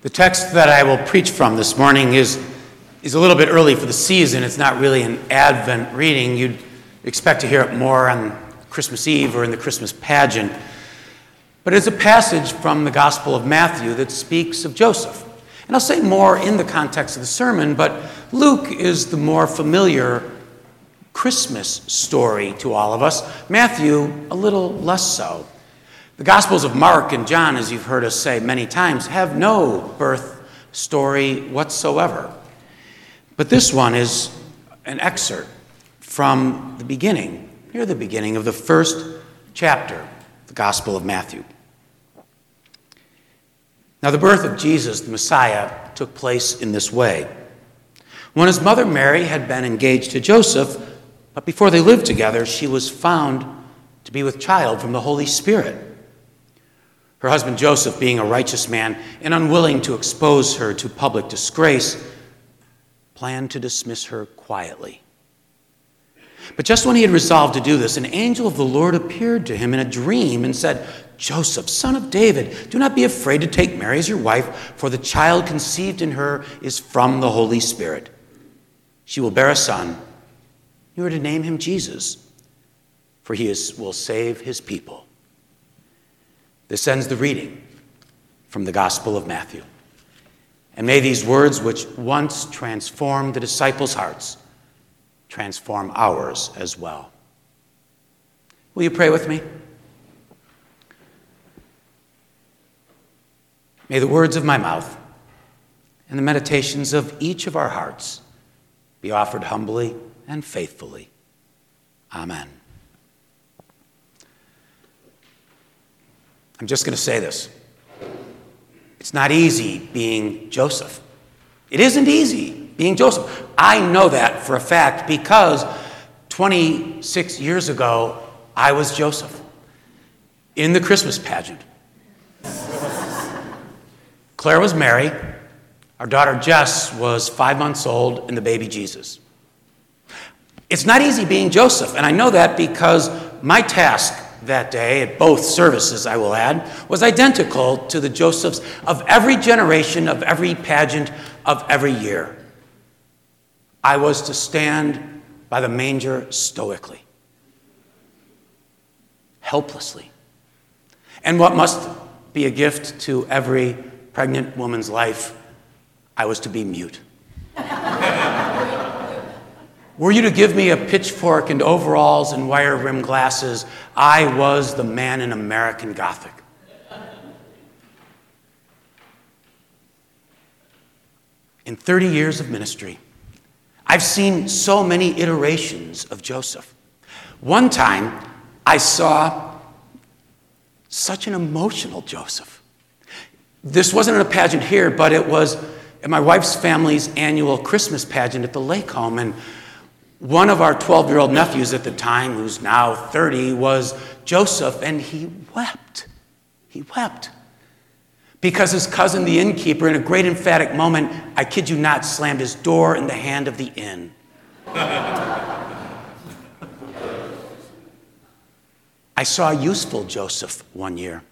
The text that I will preach from this morning is, is a little bit early for the season. It's not really an Advent reading. You'd expect to hear it more on Christmas Eve or in the Christmas pageant. But it's a passage from the Gospel of Matthew that speaks of Joseph. And I'll say more in the context of the sermon, but Luke is the more familiar Christmas story to all of us, Matthew, a little less so. The Gospels of Mark and John, as you've heard us say many times, have no birth story whatsoever. But this one is an excerpt from the beginning, near the beginning of the first chapter, the Gospel of Matthew. Now, the birth of Jesus, the Messiah, took place in this way. When his mother Mary had been engaged to Joseph, but before they lived together, she was found to be with child from the Holy Spirit. Her husband Joseph, being a righteous man and unwilling to expose her to public disgrace, planned to dismiss her quietly. But just when he had resolved to do this, an angel of the Lord appeared to him in a dream and said, Joseph, son of David, do not be afraid to take Mary as your wife, for the child conceived in her is from the Holy Spirit. She will bear a son. You are to name him Jesus, for he is, will save his people this ends the reading from the Gospel of Matthew. And may these words, which once transformed the disciples' hearts, transform ours as well. Will you pray with me? May the words of my mouth and the meditations of each of our hearts be offered humbly and faithfully. Amen. I'm just going to say this. It's not easy being Joseph. It isn't easy being Joseph. I know that for a fact because 26 years ago, I was Joseph in the Christmas pageant. Claire was Mary. Our daughter Jess was five months old, and the baby Jesus. It's not easy being Joseph, and I know that because my task that day, at both services, I will add, was identical to the Josephs of every generation, of every pageant, of every year. I was to stand by the manger stoically, helplessly. And what must be a gift to every pregnant woman's life, I was to be mute. Were you to give me a pitchfork and overalls and wire rimmed glasses, I was the man in American Gothic. In 30 years of ministry, I've seen so many iterations of Joseph. One time, I saw such an emotional Joseph. This wasn't a pageant here, but it was at my wife's family's annual Christmas pageant at the lake home. And one of our 12 year old nephews at the time, who's now 30, was Joseph, and he wept. He wept. Because his cousin, the innkeeper, in a great emphatic moment, I kid you not, slammed his door in the hand of the inn. I saw a useful Joseph one year.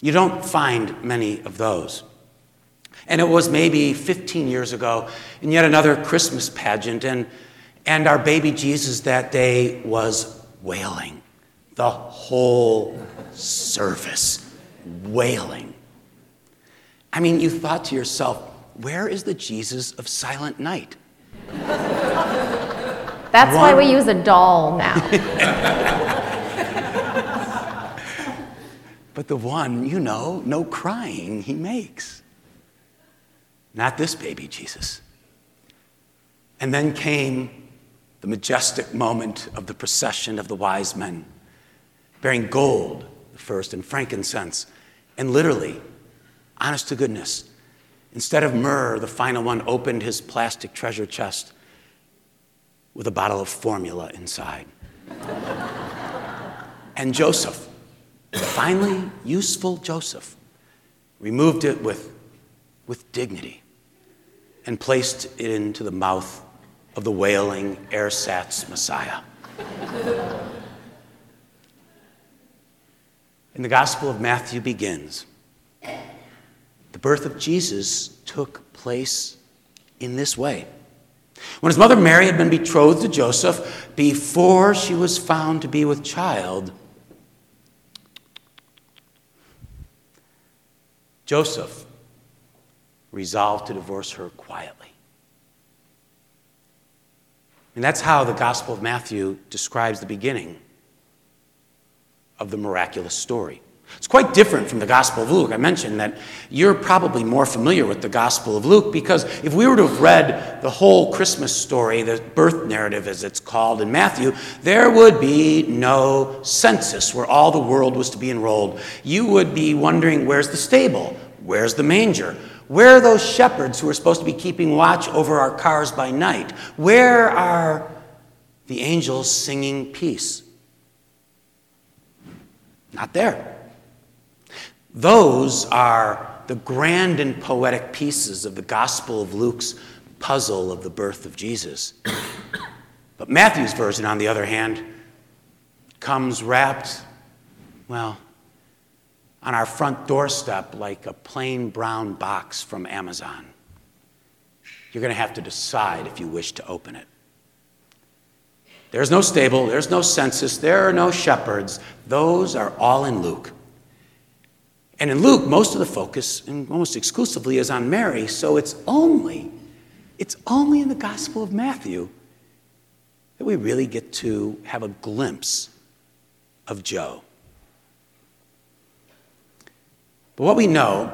You don't find many of those. And it was maybe 15 years ago in yet another Christmas pageant, and and our baby Jesus that day was wailing. The whole service, wailing. I mean, you thought to yourself, where is the Jesus of Silent Night? That's One... why we use a doll now. but the one, you know, no crying he makes. Not this baby Jesus. And then came the majestic moment of the procession of the wise men, bearing gold, the first, and frankincense. And literally, honest to goodness, instead of myrrh, the final one opened his plastic treasure chest with a bottle of formula inside. and Joseph, finally useful Joseph, removed it with, with dignity and placed it into the mouth of the wailing ersatz Messiah. and the Gospel of Matthew begins. The birth of Jesus took place in this way. When his mother Mary had been betrothed to Joseph, before she was found to be with child, Joseph resolved to divorce her quietly. And that's how the Gospel of Matthew describes the beginning of the miraculous story. It's quite different from the Gospel of Luke. I mentioned that you're probably more familiar with the Gospel of Luke because if we were to have read the whole Christmas story, the birth narrative as it's called in Matthew, there would be no census where all the world was to be enrolled. You would be wondering where's the stable? Where's the manger? Where are those shepherds who are supposed to be keeping watch over our cars by night? Where are the angels singing peace? Not there. Those are the grand and poetic pieces of the Gospel of Luke's puzzle of the birth of Jesus. But Matthew's version, on the other hand, comes wrapped, well, on our front doorstep like a plain brown box from Amazon. You're going to have to decide if you wish to open it. There's no stable, there's no census, there are no shepherds. Those are all in Luke. And in Luke, most of the focus, and almost exclusively, is on Mary, so it's only, it's only in the Gospel of Matthew that we really get to have a glimpse of Joe. But what we know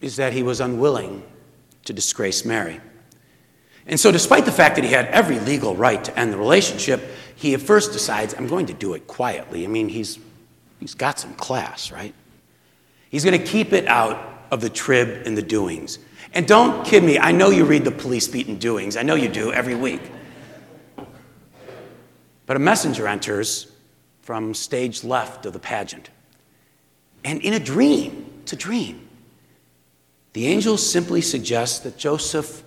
is that he was unwilling to disgrace Mary. And so, despite the fact that he had every legal right to end the relationship, he at first decides, I'm going to do it quietly. I mean, he's, he's got some class, right? He's going to keep it out of the trib and the doings. And don't kid me, I know you read the police beat and doings. I know you do every week. But a messenger enters from stage left of the pageant. And in a dream, it's a dream, the angel simply suggests that Joseph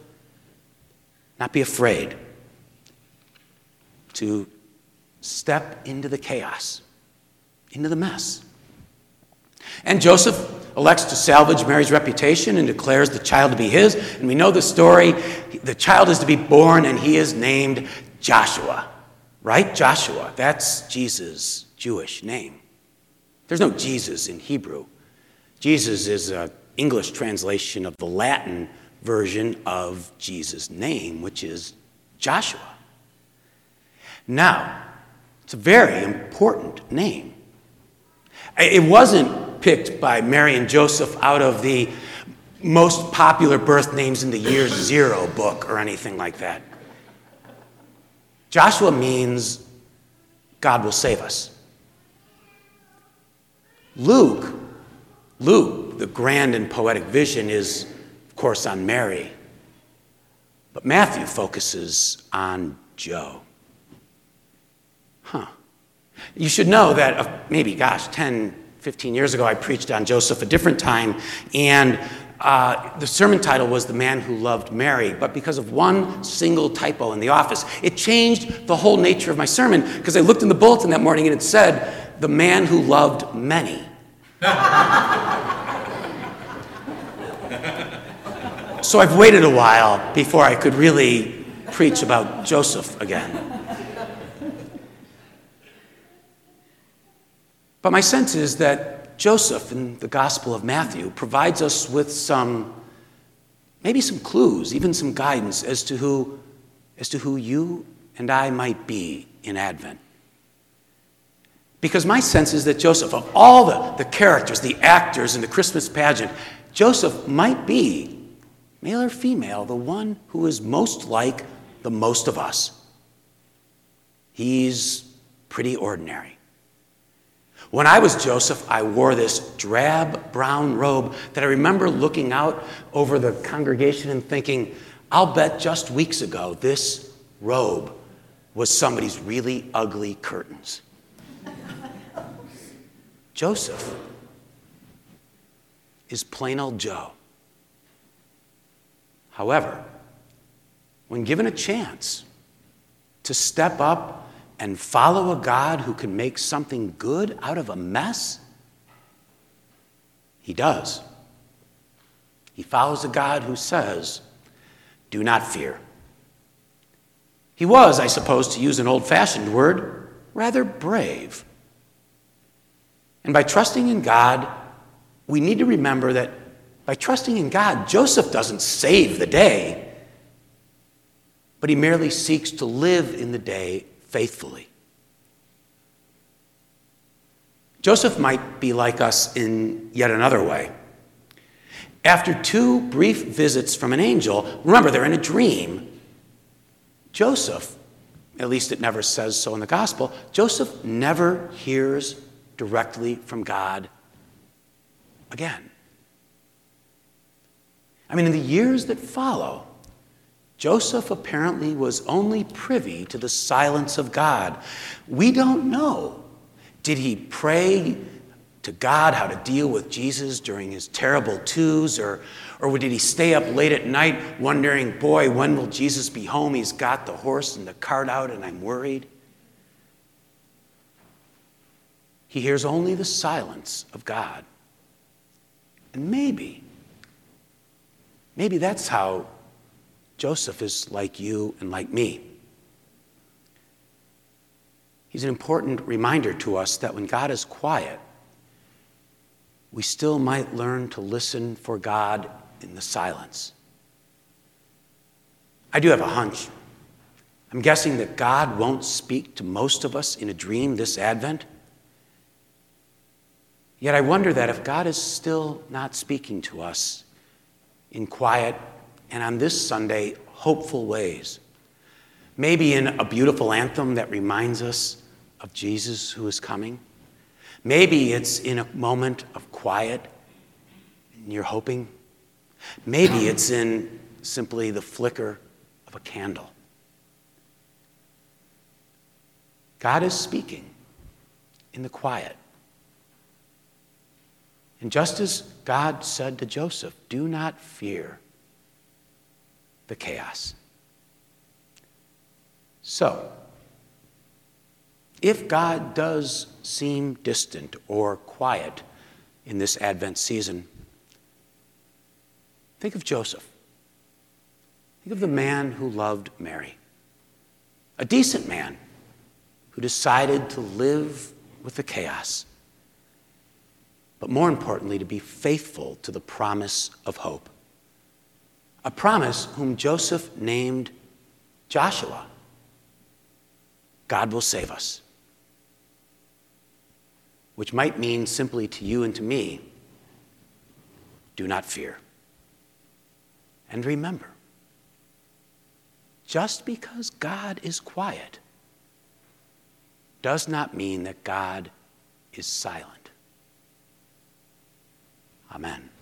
not be afraid to step into the chaos, into the mess. And Joseph elects to salvage Mary's reputation and declares the child to be his. And we know the story. The child is to be born, and he is named Joshua, right? Joshua. That's Jesus' Jewish name. There's no Jesus in Hebrew. Jesus is an English translation of the Latin version of Jesus' name, which is Joshua. Now, it's a very important name. It wasn't picked by Mary and Joseph out of the most popular birth names in the year zero book or anything like that. Joshua means God will save us. Luke, Luke, the grand and poetic vision is, of course, on Mary. But Matthew focuses on Joe. Huh. You should know that uh, maybe, gosh, 10, 15 years ago, I preached on Joseph a different time, and uh, the sermon title was The Man Who Loved Mary, but because of one single typo in the office, it changed the whole nature of my sermon because I looked in the bulletin that morning and it said, The Man Who Loved Many. so I've waited a while before I could really preach about Joseph again. But my sense is that Joseph in the Gospel of Matthew provides us with some, maybe some clues, even some guidance as to who, as to who you and I might be in Advent. Because my sense is that Joseph, of all the, the characters, the actors in the Christmas pageant, Joseph might be, male or female, the one who is most like the most of us. He's pretty ordinary. When I was Joseph, I wore this drab brown robe that I remember looking out over the congregation and thinking, I'll bet just weeks ago this robe was somebody's really ugly curtains. Joseph is plain old Joe. However, when given a chance to step up and follow a God who can make something good out of a mess? He does. He follows a God who says, Do not fear. He was, I suppose, to use an old fashioned word, rather brave. And by trusting in God, we need to remember that by trusting in God, Joseph doesn't save the day, but he merely seeks to live in the day faithfully. Joseph might be like us in yet another way. After two brief visits from an angel, remember they're in a dream, Joseph, at least it never says so in the gospel, Joseph never hears directly from God again. I mean, in the years that follow, Joseph apparently was only privy to the silence of God. We don't know. Did he pray to God how to deal with Jesus during his terrible twos, or, or did he stay up late at night wondering, boy, when will Jesus be home? He's got the horse and the cart out, and I'm worried. He hears only the silence of God. And maybe, maybe that's how Joseph is like you and like me. He's an important reminder to us that when God is quiet, we still might learn to listen for God in the silence. I do have a hunch. I'm guessing that God won't speak to most of us in a dream this Advent. Yet I wonder that if God is still not speaking to us in quiet and on this Sunday, hopeful ways, maybe in a beautiful anthem that reminds us of Jesus who is coming, maybe it's in a moment of quiet and you're hoping, maybe it's in simply the flicker of a candle. God is speaking in the quiet. And just as God said to Joseph, do not fear the chaos. So, if God does seem distant or quiet in this Advent season, think of Joseph. Think of the man who loved Mary, a decent man who decided to live with the chaos but more importantly, to be faithful to the promise of hope. A promise whom Joseph named Joshua God will save us. Which might mean simply to you and to me do not fear. And remember, just because God is quiet does not mean that God is silent. Amen.